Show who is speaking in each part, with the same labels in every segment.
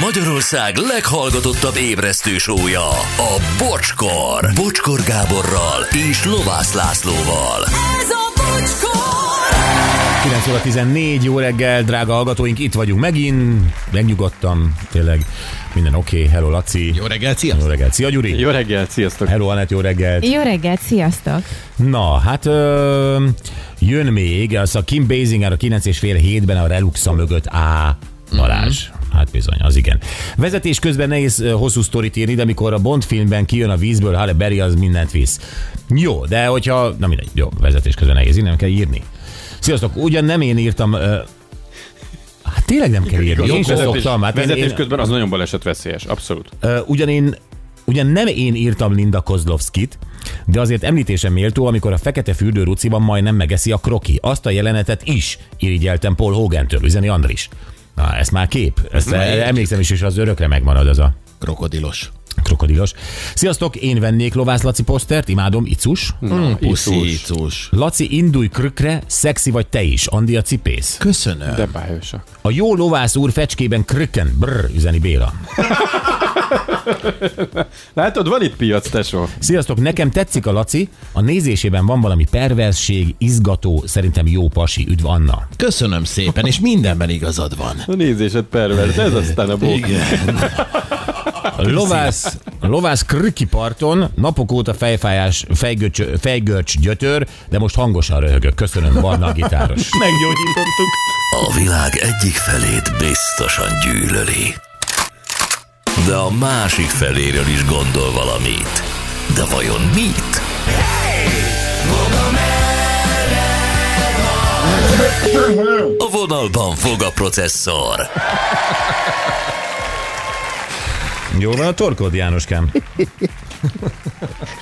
Speaker 1: Magyarország leghallgatottabb ébresztő sója, a Bocskor. Bocskor Gáborral és Lovász Lászlóval.
Speaker 2: Ez a bocskor!
Speaker 3: 9 óra 14, jó reggel, drága hallgatóink, itt vagyunk megint, megnyugodtam, tényleg minden oké, okay. hello Laci.
Speaker 4: Jó reggelt,
Speaker 3: Jó
Speaker 4: sziasztok!
Speaker 3: reggelt, szia Gyuri.
Speaker 5: Jó reggelt, sziasztok!
Speaker 3: Hello Anett, jó reggelt.
Speaker 6: Jó reggelt, sziasztok!
Speaker 3: Na, hát ö, jön még, az a Kim Basinger a 9 és fél hétben a Reluxa mögött A. Balázs. Hát bizony, az igen. Vezetés közben nehéz hosszú sztorit írni, de amikor a Bond filmben kijön a vízből, Halle Berry az mindent visz. Jó, de hogyha, na mindegy, jó, vezetés közben nehéz, nem kell írni. Sziasztok, ugyan nem én írtam, hát tényleg nem kell írni, én
Speaker 5: vezetés,
Speaker 3: szoktam. Hát én,
Speaker 5: vezetés
Speaker 3: én,
Speaker 5: közben az nagyon balesetveszélyes, abszolút.
Speaker 3: Ö, ugyan én Ugyan nem én írtam Linda Kozlovskit, de azért említésem méltó, amikor a fekete fürdő ruciban majdnem megeszi a kroki. Azt a jelenetet is irigyeltem Paul Hogan-től, üzeni Andris. Na, ez már kép. Ezt emlékszem is, és az örökre megmarad az a
Speaker 4: Krokodilos.
Speaker 3: krokodilos. Sziasztok, én vennék Lovász Laci posztert, imádom, icus.
Speaker 4: Mm, puszi, icus.
Speaker 3: Laci, indulj krökre, szexi vagy te is, Andi a cipész.
Speaker 4: Köszönöm.
Speaker 5: De bájosak.
Speaker 3: A jó lovász úr fecskében krökken, brr, üzeni Béla.
Speaker 5: Látod, van itt piac, tesó.
Speaker 3: Sziasztok, nekem tetszik a Laci, a nézésében van valami perversség, izgató, szerintem jó pasi, üdv Anna.
Speaker 4: Köszönöm szépen, és mindenben igazad van.
Speaker 5: A nézésed pervers, ez aztán a bók.
Speaker 4: Igen.
Speaker 3: Lovász, lovász krüki parton napok óta fejfájás, fejgörcs, fejgörcs gyötör, de most hangosan röhögök. Köszönöm, Barna a gitáros.
Speaker 4: Meggyógyítottuk.
Speaker 1: A világ egyik felét biztosan gyűlöli. De a másik feléről is gondol valamit. De vajon mit? A vonalban fog a processzor.
Speaker 3: Jó van a torkod, Jánoskám?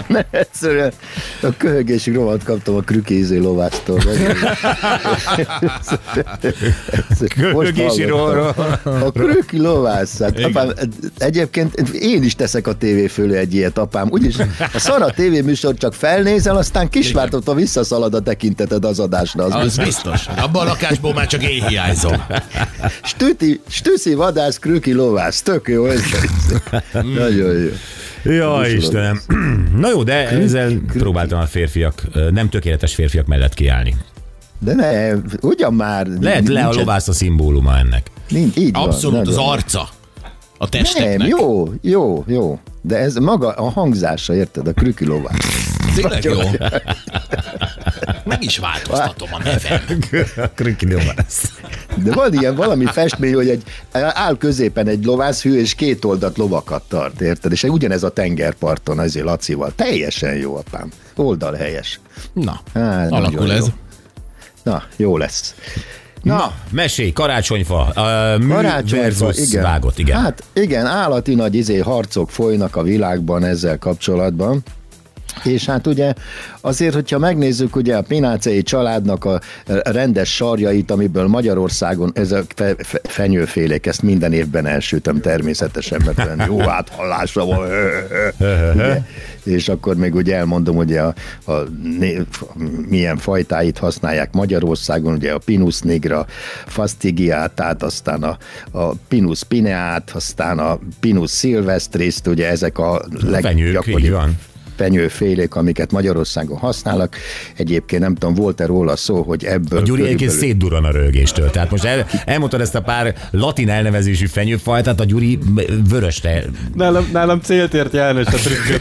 Speaker 7: Egyszerűen a köhögési rovat kaptam a krükéző lovástól.
Speaker 3: Köhögési
Speaker 7: rovát. A krüki lovász. Hát, apám, egyébként én is teszek a tévé fölé egy ilyet, apám. Úgyis a szar a tévéműsor csak felnézel, aztán kisvártotva visszaszalad a tekinteted az adásra. Az,
Speaker 4: Az
Speaker 7: biztos.
Speaker 4: biztos. Abban a lakásból már csak én hiányzom.
Speaker 7: Stüti, stüszi vadász, krüki lovász. Tök jó. Ez, nagyon jó.
Speaker 3: Ja, Istenem. Na jó, de ezzel próbáltam a férfiak, nem tökéletes férfiak mellett kiállni.
Speaker 7: De ne, ugyan már.
Speaker 3: Lehet le a lovász a szimbóluma ennek.
Speaker 7: Nincs, így van,
Speaker 4: Abszolút az arca a
Speaker 7: Nem,
Speaker 4: testeknek.
Speaker 7: jó, jó, jó. De ez maga a hangzása, érted? A krüki lovász.
Speaker 4: Tényleg jó. Meg is változtatom a nevem.
Speaker 3: Krüki lovász.
Speaker 7: De van ilyen valami festmény, hogy egy, áll középen egy lovászhű, és két oldat lovakat tart, érted? És ugyanez a tengerparton, ezért Lacival. Teljesen jó, apám. Oldal helyes.
Speaker 4: Na,
Speaker 7: Á,
Speaker 4: alakul ez.
Speaker 7: jó. Na, jó lesz. Na,
Speaker 3: Na, mesélj, karácsonyfa, uh, mű
Speaker 7: Karácsonyfa,
Speaker 3: versus
Speaker 7: igen.
Speaker 3: vágott, igen.
Speaker 7: Hát igen, állati nagy izé harcok folynak a világban ezzel kapcsolatban. És hát ugye azért, hogyha megnézzük ugye a Pinácei családnak a rendes sarjait, amiből Magyarországon ez a fe, fe, fenyőfélék, ezt minden évben elsütöm természetesen, mert olyan jó áthallásra van. ugye? És akkor még ugye elmondom, ugye a, a, né- milyen fajtáit használják Magyarországon, ugye a Pinus nigra, fastigiátát, aztán a, a Pinus pineát, aztán a Pinus silvestriszt, ugye ezek a leggyakoribb
Speaker 3: van.
Speaker 7: fenyőfélék, amiket Magyarországon használnak. Egyébként nem tudom, volt-e róla szó, hogy ebből
Speaker 3: A Gyuri egyébként
Speaker 7: körülbelül-
Speaker 3: szétduran a rögéstől. Tehát most el, elmondtad ezt a pár latin elnevezésű fenyőfajtát, a Gyuri vörösre.
Speaker 5: Nálam, nálam célt ért János a trükköt.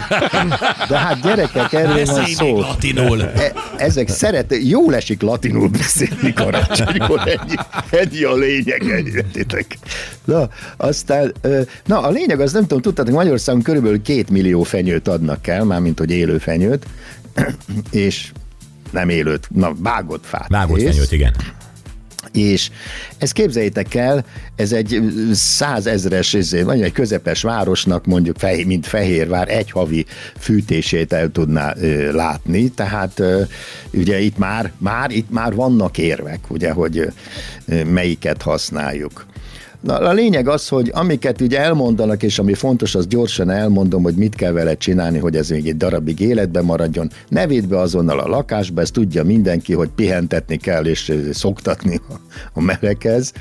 Speaker 7: De hát gyerekek, erről van szó.
Speaker 4: latinul.
Speaker 7: E- ezek szeret, jól esik latinul beszélni karácsonykor, ennyi, ennyi a lényeg, értitek. Na, aztán, na a lényeg az nem tudom, tudtátok, Magyarországon körülbelül két millió fenyőt adnak el, mármint hogy élő fenyőt, és nem élőt, na vágott fát.
Speaker 3: Vágott
Speaker 7: kész.
Speaker 3: fenyőt, igen.
Speaker 7: És ezt képzeljétek el, ez egy százezres, izé, vagy egy közepes városnak mondjuk, mint Fehérvár, egy havi fűtését el tudná ö, látni, tehát ö, ugye itt már, már, itt már vannak érvek, ugye, hogy ö, melyiket használjuk. Na, a lényeg az, hogy amiket ugye elmondanak, és ami fontos, az gyorsan elmondom, hogy mit kell vele csinálni, hogy ez még egy darabig életben maradjon. Ne védd be azonnal a lakásba, ezt tudja mindenki, hogy pihentetni kell, és szoktatni a- meleghez,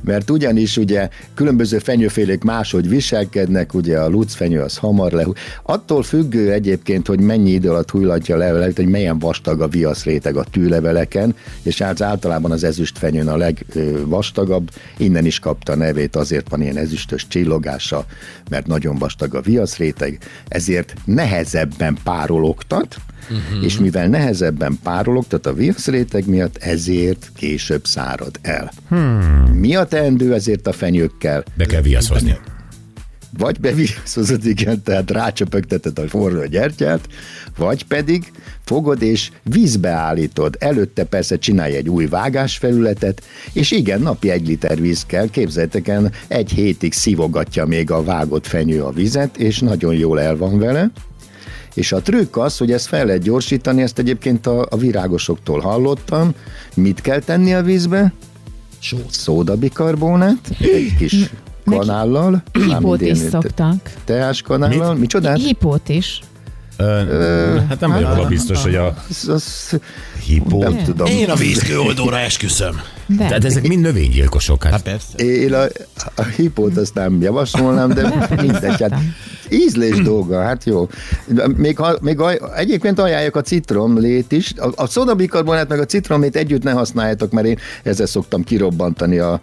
Speaker 7: mert ugyanis ugye különböző fenyőfélék máshogy viselkednek, ugye a lucfenyő az hamar le. Attól függő egyébként, hogy mennyi idő alatt hullantja a levelet, hogy milyen vastag a viaszréteg a tűleveleken, és hát általában az ezüstfenyőn a legvastagabb, innen is kapta nevét, azért van ilyen ezüstös csillogása, mert nagyon vastag a viaszréteg, ezért nehezebben párologtat, uh-huh. és mivel nehezebben párologtat a viaszréteg miatt, ezért később szárad el. Hmm. Mi a teendő ezért a fenyőkkel?
Speaker 3: Be kell viaszozni.
Speaker 7: Vagy beviaszozod, igen, tehát rácsöpögteted a forró gyertyát, vagy pedig fogod és vízbe állítod. Előtte persze csinálj egy új vágásfelületet, és igen, napi egy liter víz kell, képzeljétek el, egy hétig szívogatja még a vágott fenyő a vizet, és nagyon jól el van vele. És a trükk az, hogy ezt fel lehet gyorsítani, ezt egyébként a, a virágosoktól hallottam. Mit kell tenni a vízbe?
Speaker 4: Sót.
Speaker 7: Szódabikarbonát, egy kis kanállal.
Speaker 6: Hipót is szoktak.
Speaker 7: Teás kanállal.
Speaker 3: Mit?
Speaker 7: Micsodát?
Speaker 6: Hipót is.
Speaker 3: Ö, hát nem vagyok abban biztos, hogy a
Speaker 7: Az, az,
Speaker 3: hipó...
Speaker 7: nem tudom.
Speaker 4: Én a vízkőoldóra esküszöm.
Speaker 6: De.
Speaker 3: Tehát ezek mind növénygyilkosok. Hát,
Speaker 4: Hát persze.
Speaker 7: Én a, a hipót azt nem javasolnám, de mindegy, hát ízlés dolga, hát jó. Még, ha, még a, egyébként ajánljuk a citromlét is. A, a szodabikarbonát meg a citromlét együtt ne használjátok, mert én ezzel szoktam kirobbantani a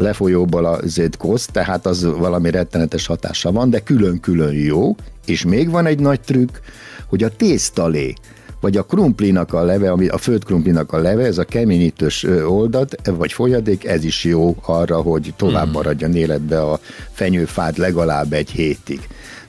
Speaker 7: lefolyóból a zétkoszt, tehát az valami rettenetes hatása van, de külön-külön jó. És még van egy nagy trükk, hogy a tésztalé, vagy a krumplinak a leve, ami a földkrumplinak a leve, ez a keményítős oldat, vagy folyadék, ez is jó arra, hogy tovább maradjon életbe a fenyőfát legalább egy hétig.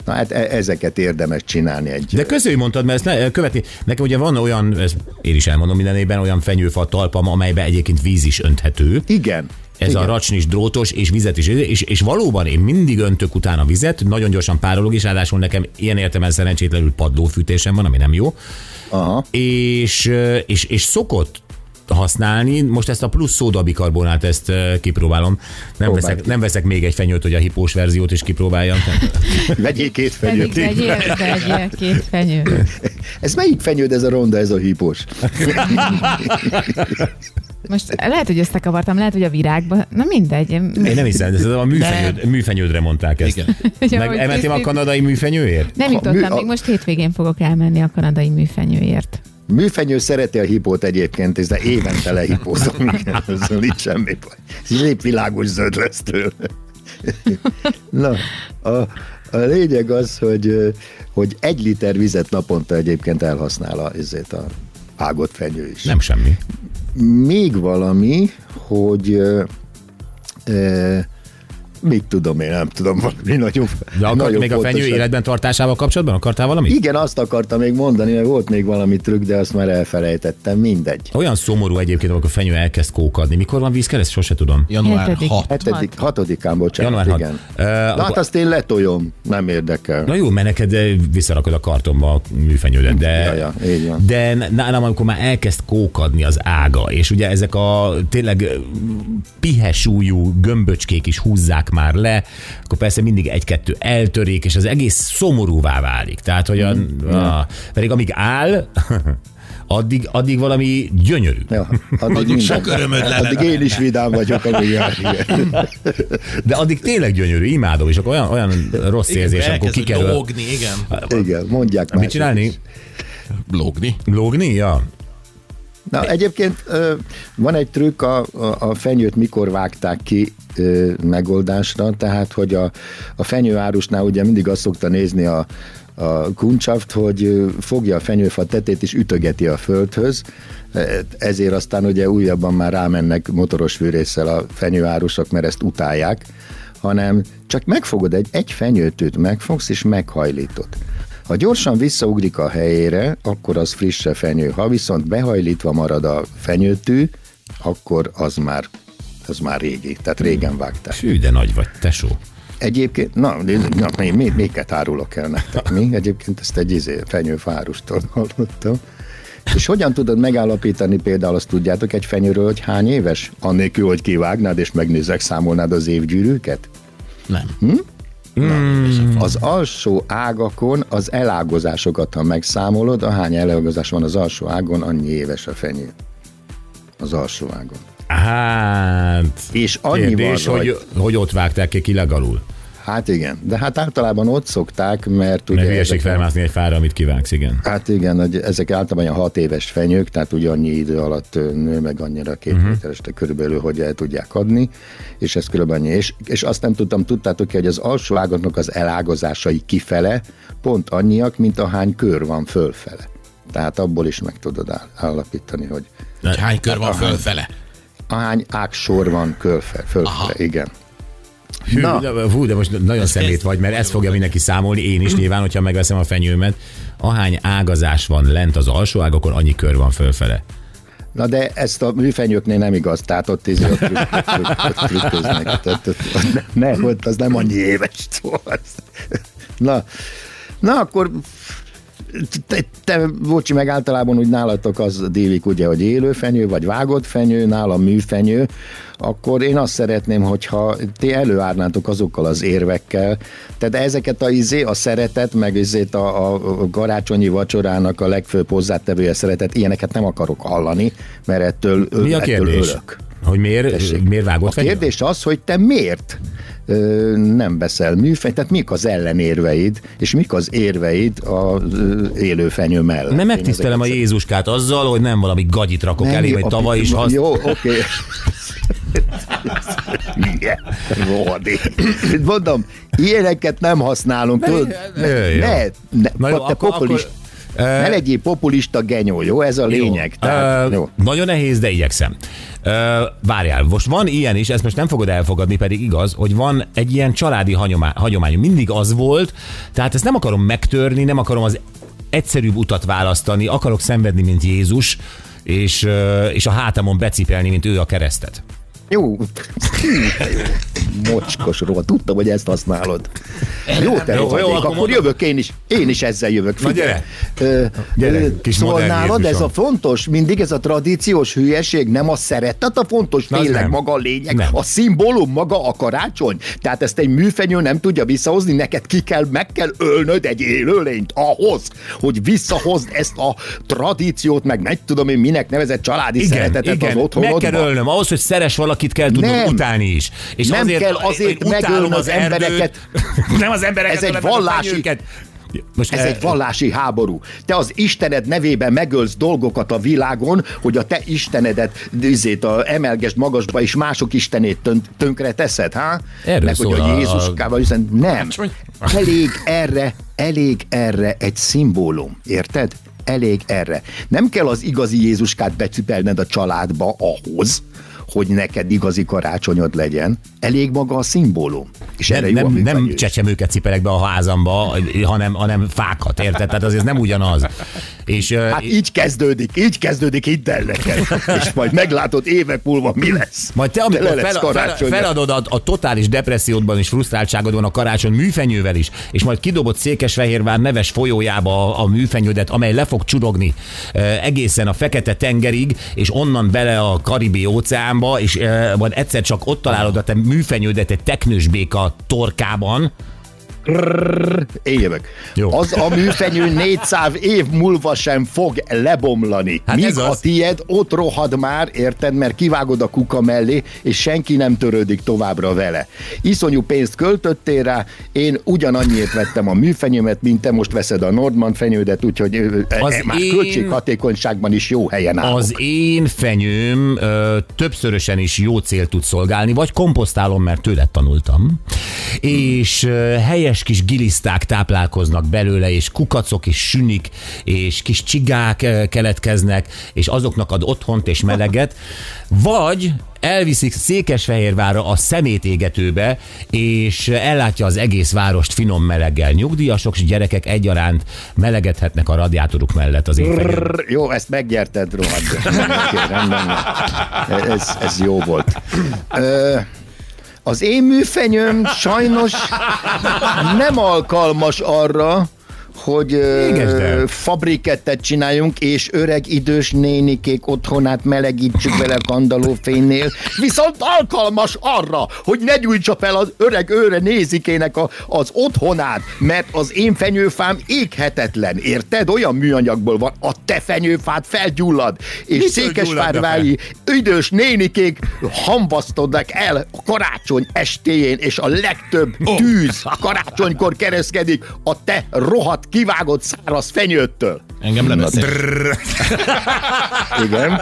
Speaker 7: Na hát e- ezeket érdemes csinálni egy...
Speaker 3: De közül mondtad, mert ezt ne, követni. Nekem ugye van olyan, ezt én is elmondom mindenében, olyan fenyőfa talpam, amelybe egyébként víz is önthető.
Speaker 7: Igen.
Speaker 3: Ez
Speaker 7: igen.
Speaker 3: a racsnis drótos, és vizet is, és, és valóban én mindig öntök utána vizet, nagyon gyorsan párolog, és ráadásul nekem ilyen értelemben szerencsétlenül padlófűtésem van, ami nem jó.
Speaker 7: Aha.
Speaker 3: És, és, és szokott használni. Most ezt a plusz szódabikarbonát, ezt kipróbálom. Nem veszek, nem veszek még egy fenyőt, hogy a hipós verziót is kipróbáljam.
Speaker 7: Vegyél két
Speaker 6: Pedig
Speaker 7: fenyőt.
Speaker 6: vegyél, vegyél két fenyőt.
Speaker 7: Ez melyik fenyőd ez a ronda, ez a hipós?
Speaker 6: Most lehet, hogy összekavartam, lehet, hogy a virágba. Na mindegy.
Speaker 3: Én nem hiszem, ez a műfenyőd, műfenyődre mondták ezt.
Speaker 4: Igen.
Speaker 6: Ja,
Speaker 3: Meg
Speaker 6: hogy
Speaker 3: emeltél a kanadai műfenyőért?
Speaker 6: Nem jutottam,
Speaker 7: a-
Speaker 6: még most hétvégén fogok elmenni a kanadai műfenyőért.
Speaker 7: Műfenyő szereti a hipót egyébként, de évente lehipózom, ezzel nincs semmi baj. Szép világos zöld lesz tőle. Na, a, a lényeg az, hogy, hogy egy liter vizet naponta egyébként elhasznál a, ezért a vágott fenyő is.
Speaker 3: Nem semmi.
Speaker 7: Még valami, hogy ö, ö, mit tudom én, nem tudom, valami nagyon,
Speaker 3: De akart
Speaker 7: nagyon
Speaker 3: még a fenyő
Speaker 7: fontos-
Speaker 3: életben tartásával kapcsolatban? Akartál valamit?
Speaker 7: Igen, azt akartam még mondani, mert volt még valami trükk, de azt már elfelejtettem, mindegy.
Speaker 3: Olyan szomorú egyébként, amikor a fenyő elkezd kókadni. Mikor van vízkereszt? Sose tudom.
Speaker 4: Január
Speaker 6: Hetedik.
Speaker 4: 6.
Speaker 7: Hetedik, hatodikán, bocsánat,
Speaker 3: Január hat.
Speaker 7: igen.
Speaker 3: Ö,
Speaker 7: Na
Speaker 3: akkor-
Speaker 7: hát azt én letoljom, nem érdekel.
Speaker 3: Na jó, mert neked visszarakod a kartonba a műfenyődet, de,
Speaker 7: Ja, ja, így van.
Speaker 3: de nálam, amikor már elkezd kókadni az ága, és ugye ezek a tényleg eh, pihesúlyú gömböcskék is húzzák már le, akkor persze mindig egy-kettő eltörik, és az egész szomorúvá válik. Tehát, hogy a, a, pedig amíg áll, addig, addig valami gyönyörű.
Speaker 7: Ja, addig,
Speaker 4: Addig sok örömöd lenne
Speaker 7: Addig én is vidám vagyok, igen.
Speaker 3: De addig tényleg gyönyörű, imádom, és akkor olyan, olyan rossz érzés, amikor kikerül.
Speaker 4: lógni, igen.
Speaker 7: igen, mondják
Speaker 3: Mit csinálni?
Speaker 7: is.
Speaker 4: Lógni.
Speaker 3: Lógni? Ja.
Speaker 7: Na, egyébként van egy trükk, a, a, fenyőt mikor vágták ki megoldásra, tehát, hogy a, a fenyőárusnál ugye mindig azt szokta nézni a, a kuncsaft, hogy fogja a fenyőfa tetét és ütögeti a földhöz, ezért aztán ugye újabban már rámennek motoros fűrészsel a fenyőárusok, mert ezt utálják, hanem csak megfogod egy, egy fenyőtőt, megfogsz és meghajlítod. Ha gyorsan visszaugrik a helyére, akkor az frisse fenyő. Ha viszont behajlítva marad a fenyőtű, akkor az már, az már régi, tehát régen vágták.
Speaker 3: Fű, de nagy vagy, tesó.
Speaker 7: Egyébként, na, na még, még, még árulok el nektek, mi? Egyébként ezt egy izé, fenyőfárustól hallottam. És hogyan tudod megállapítani például, azt tudjátok egy fenyőről, hogy hány éves? Annélkül, hogy kivágnád és megnézek, számolnád az évgyűrűket?
Speaker 4: Nem.
Speaker 7: Az alsó ágakon az elágozásokat, ha megszámolod, ahány elágozás van az alsó ágon, annyi éves a fenyő. Az alsó ágon.
Speaker 3: Hát...
Speaker 7: És annyi
Speaker 3: Kérdés,
Speaker 7: van
Speaker 3: hogy, hogy ott vágták ki kilegalul.
Speaker 7: Hát igen, de hát általában ott szokták, mert ugye...
Speaker 3: Mert hülyeség felmászni egy fára, amit kivágsz, igen.
Speaker 7: Hát igen, hogy ezek általában olyan hat éves fenyők, tehát ugye annyi idő alatt nő meg annyira két uh-huh. méteres, de körülbelül, hogy el tudják adni, és ez körülbelül annyi. És, és azt nem tudtam, tudtátok hogy az alsó ágaknak az elágazásai kifele pont annyiak, mint ahány kör van fölfele. Tehát abból is meg tudod áll- állapítani, hogy
Speaker 4: hány kör van fölfele?
Speaker 7: ahány ágsor van fölfele,
Speaker 4: Aha.
Speaker 7: igen.
Speaker 3: Hű,
Speaker 7: Na.
Speaker 3: de, hú, de most nagyon szemét vagy, mert ezt fogja mindenki számolni, én is nyilván, hogyha megveszem a fenyőmet. Ahány ágazás van lent az alsó ágakon, annyi kör van fölfele.
Speaker 7: Na de ezt a műfenyőknél nem igaz, tehát ott izé ott, trükk, trükk, ott trükköznek. Tehát ott, ott, ne, ott az nem annyi éves. Az- Na, na akkor te, te, bocsi, meg általában úgy nálatok az délik ugye, hogy élő fenyő, vagy vágott fenyő, nálam műfenyő, akkor én azt szeretném, hogyha ti előárnátok azokkal az érvekkel, tehát ezeket a izé, a szeretet, meg izét a, a karácsonyi vacsorának a legfőbb hozzátevője szeretet, ilyeneket nem akarok hallani, mert ettől,
Speaker 3: Mi a
Speaker 7: ettől
Speaker 3: kérdés?
Speaker 7: ölök.
Speaker 3: Hogy miért,
Speaker 7: Tessék.
Speaker 3: miért vágott
Speaker 7: A kérdés az, hogy te miért ö, nem veszel műfenyt, tehát mik az ellenérveid, és mik az érveid az élő fenyő mellett.
Speaker 3: Nem megtisztelem a Jézuskát azzal, hogy nem valami gagyit rakok
Speaker 7: Nem,
Speaker 3: elé, vagy tavaly is hasz...
Speaker 7: Jó, oké. Hülye, rohadék. Mondom, ilyeneket nem használunk. tudod?
Speaker 3: Jó, jó.
Speaker 7: Ne, ne,
Speaker 3: Na jó,
Speaker 7: te
Speaker 3: akkor-
Speaker 7: populist,
Speaker 3: akkor,
Speaker 7: ne legyél populista genyó, jó? Ez a lényeg. Tehát,
Speaker 3: Ö,
Speaker 7: jó.
Speaker 3: Nagyon nehéz, de igyekszem. Ö, várjál, most van ilyen is, ezt most nem fogod elfogadni, pedig igaz, hogy van egy ilyen családi hagyomány, hagyomány. Mindig az volt, tehát ezt nem akarom megtörni, nem akarom az egyszerűbb utat választani, akarok szenvedni, mint Jézus, és, és a hátamon becipelni, mint ő a keresztet.
Speaker 7: Jó. Mocskos róla. Tudtam, hogy ezt használod. Jó, te
Speaker 3: Jó, jó, akkor
Speaker 7: Akkor jövök én is. Én is ezzel jövök.
Speaker 3: Na,
Speaker 7: Figyelj.
Speaker 3: gyere.
Speaker 7: Ö,
Speaker 3: Gyere, kis
Speaker 7: Szóval nálad ez a fontos, mindig ez a tradíciós hülyeség, nem a szeretet a fontos,
Speaker 3: Na,
Speaker 7: tényleg
Speaker 3: nem.
Speaker 7: maga a lényeg,
Speaker 3: Nem.
Speaker 7: a szimbólum maga a karácsony. Tehát ezt egy műfenyő nem tudja visszahozni, neked ki kell, meg kell ölnöd egy élőlényt ahhoz, hogy visszahozd ezt a tradíciót, meg meg tudom én minek nevezett családi
Speaker 3: Igen,
Speaker 7: szeretetet
Speaker 3: igen,
Speaker 7: az
Speaker 3: meg
Speaker 7: otthonodban.
Speaker 3: kell ölnöm. Ahhoz, hogy szeres valakit kell tudnod
Speaker 7: Nem.
Speaker 3: utálni is. És
Speaker 7: Nem
Speaker 3: azért,
Speaker 7: kell azért megölni
Speaker 3: az
Speaker 7: embereket.
Speaker 3: nem az embereket,
Speaker 7: Ez egy vallási-.
Speaker 3: Most
Speaker 7: Ez
Speaker 3: eh,
Speaker 7: egy vallási háború. Te az Istened nevében megölsz dolgokat a világon, hogy a te Istenedet izét, a, emelgesd magasba, és mások Istenét tön, tönkre teszed, ha?
Speaker 3: Erről
Speaker 7: Meg hogy a Jézuskával üzen. Nem. Elég erre, elég erre egy szimbólum. Érted? Elég erre. Nem kell az igazi Jézuskát becipelned a családba ahhoz, hogy neked igazi karácsonyod legyen. Elég maga a szimbólum. És erre
Speaker 3: nem,
Speaker 7: jó
Speaker 3: nem, nem csecsemőket cipelek be a házamba, hanem, hanem fákat, érted? Tehát azért nem ugyanaz. És,
Speaker 7: Hát így kezdődik, így kezdődik, hidd el nekem. És majd meglátod évek múlva, mi lesz.
Speaker 3: Majd te, amikor fel, feladod a, a totális depressziódban és frusztráltságodban a karácsony műfenyővel is, és majd kidobod Székesfehérvár neves folyójába a, a műfenyődet, amely le fog csurogni e, egészen a Fekete tengerig, és onnan bele a Karibi óceánba, és e, majd egyszer csak ott találod a te műfenyődet egy teknős béka torkában,
Speaker 7: Én jövök.
Speaker 3: Jó.
Speaker 7: Az a műfenyő 400 év múlva sem fog lebomlani.
Speaker 3: Hát
Speaker 7: Míg a
Speaker 3: az.
Speaker 7: tied ott rohad már, érted, mert kivágod a kuka mellé, és senki nem törődik továbbra vele. Iszonyú pénzt költöttél rá, én ugyanannyiért vettem a műfenyőmet, mint te most veszed a Nordman fenyődet, úgyhogy ö,
Speaker 3: Az
Speaker 7: e, már
Speaker 3: én-
Speaker 7: költséghatékonyságban is jó helyen állok.
Speaker 3: Az én fenyőm ö, többszörösen is jó cél tud szolgálni, vagy komposztálom, mert tőled tanultam, és ö, helyes kis giliszták táplálkoznak belőle, és kukacok, és sünik, és kis csigák ö, keletkeznek, és azoknak ad otthont és meleget, vagy elviszik Székesfehérvárra a szemétégetőbe, és ellátja az egész várost finom meleggel. Nyugdíjasok és gyerekek egyaránt melegedhetnek a radiátoruk mellett az én fenyőm.
Speaker 7: Brrr, Jó, ezt meggyerted, rohadt. Ez, ez jó volt. Ö, az én műfenyőm sajnos nem alkalmas arra, hogy
Speaker 3: Égesd
Speaker 7: fabrikettet csináljunk, és öreg idős nénikék otthonát melegítsük vele kandalófénynél, viszont alkalmas arra, hogy ne gyújtsa fel az öreg őre nézikének a, az otthonát, mert az én fenyőfám éghetetlen, érted? Olyan műanyagból van, a te fenyőfád felgyullad, és
Speaker 3: Mitől
Speaker 7: székesfárvályi idős nénikék hamvasztodnak el karácsony estéjén, és a legtöbb tűz karácsonykor kereskedik a te rohadt kivágott száraz fenyőttől.
Speaker 4: Engem lebeszél.
Speaker 7: Igen.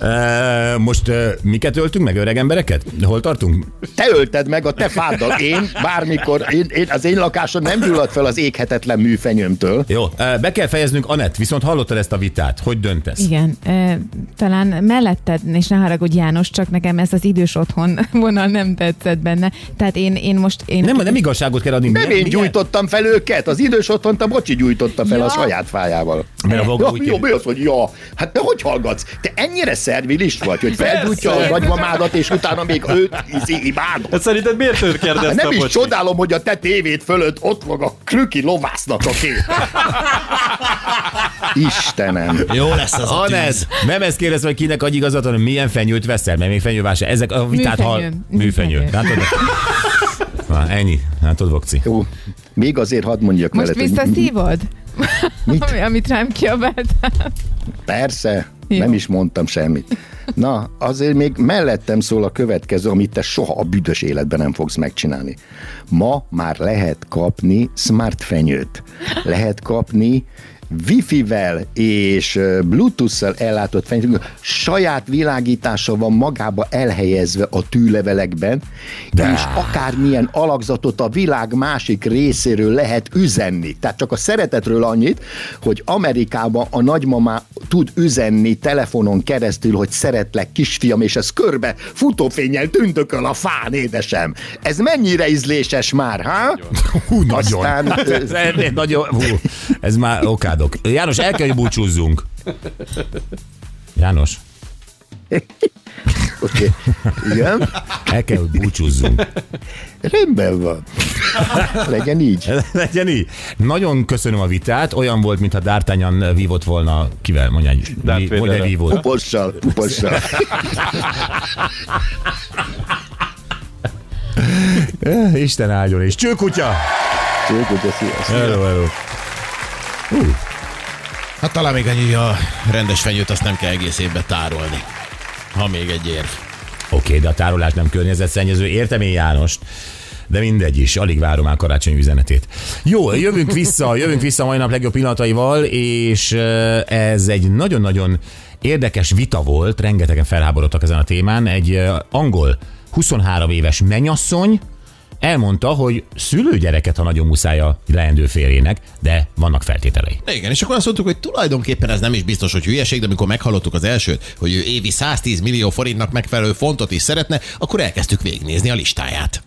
Speaker 3: E, most e, miket öltünk meg, öreg embereket? Hol tartunk?
Speaker 7: Te ölted meg a te fáddal. Én bármikor, én, én, az én lakásom nem gyullad fel az éghetetlen műfenyőmtől.
Speaker 3: Jó, e, be kell fejeznünk, Anett, viszont hallottad ezt a vitát. Hogy döntesz?
Speaker 6: Igen, e, talán melletted, és ne haragudj János, csak nekem ez az idős otthon vonal nem tetszett benne. Tehát én, én most... Én
Speaker 3: Nem, nem igazságot kell adni.
Speaker 7: Nem
Speaker 3: Milyen-
Speaker 7: én
Speaker 3: milyen-
Speaker 7: gyújtottam fel őket, az idős otthont a bocsi gyújtotta fel
Speaker 6: Ja.
Speaker 7: a saját fájával.
Speaker 3: Mert a maga
Speaker 7: Ja,
Speaker 3: úgy
Speaker 7: jó, mi az, hogy ja? Hát te hogy hallgatsz? Te ennyire szervilis vagy, hogy felgyújtja a nagymamádat, és utána még őt izé, imádod.
Speaker 5: Hát szerinted miért őt
Speaker 7: Hát
Speaker 5: kérdezte
Speaker 7: nem is csodálom, hogy a te tévéd fölött ott van a krüki lovásznak a kép. Istenem.
Speaker 4: Jó lesz az a tűz.
Speaker 3: nem ezt kérdezve, hogy kinek adj igazat, hanem milyen fenyőt veszel, mert még fenyővásár. Ezek a vitát.
Speaker 6: Műfenyőn.
Speaker 3: Műfenyő.
Speaker 6: Műfenyő.
Speaker 3: Na, ennyi. Látod, Vokci?
Speaker 7: Jó, még azért hadd mondjak
Speaker 6: Most
Speaker 7: veled, hogy
Speaker 6: visszaszívod?
Speaker 7: Mit?
Speaker 6: Ami, amit rám kiabáltál.
Speaker 7: Persze,
Speaker 6: Jó.
Speaker 7: nem is mondtam semmit. Na, azért még mellettem szól a következő, amit te soha a büdös életben nem fogsz megcsinálni. Ma már lehet kapni smart fenyőt. Lehet kapni Wi-Fi-vel és ö, Bluetooth-szal ellátott fenyőt, saját világítása van magába elhelyezve a tűlevelekben, De. és akármilyen alakzatot a világ másik részéről lehet üzenni. Tehát csak a szeretetről annyit, hogy Amerikában a nagymama tud üzenni telefonon keresztül, hogy szeretlek kisfiam, és ez körbe futófényel tündököl a fán, édesem. Ez mennyire ízléses már, ha?
Speaker 3: Hú, nagyon.
Speaker 7: Aztán,
Speaker 3: ez, ez, nagyon, hú, ez már okádok. János, el kell, hogy búcsúzzunk. János,
Speaker 7: Oké. Igen,
Speaker 3: el kell, hogy búcsúzzunk.
Speaker 7: rendben van. Legyen így.
Speaker 3: Legyen így. Nagyon köszönöm a vitát. Olyan volt, mintha D'Artagnan vívott volna. Kivel? Mondja, mi, mondja vívott.
Speaker 7: Pupossal, pupossal.
Speaker 3: Eh, Isten áldjon és csőkutya!
Speaker 7: Csők, hogy sziasztok.
Speaker 3: Hello, hello.
Speaker 4: Hát talán még annyi, a rendes fenyőt azt nem kell egész évben tárolni. Ha még egy érv.
Speaker 3: Oké, de a tárolás nem környezetszennyező. Értem én Jánost. De mindegy is, alig várom már karácsony üzenetét. Jó, jövünk vissza, jövünk vissza a mai nap legjobb pillanataival, és eh, ez egy nagyon-nagyon érdekes vita volt, rengetegen felháborodtak ezen a témán. Egy eh, angol 23 éves menyasszony elmondta, hogy szülőgyereket, ha nagyon muszáj a leendő férjének, de vannak feltételei.
Speaker 4: Igen, és akkor azt mondtuk, hogy tulajdonképpen ez nem is biztos, hogy hülyeség, de amikor meghallottuk az elsőt, hogy ő évi 110 millió forintnak megfelelő fontot is szeretne, akkor elkezdtük végignézni a listáját.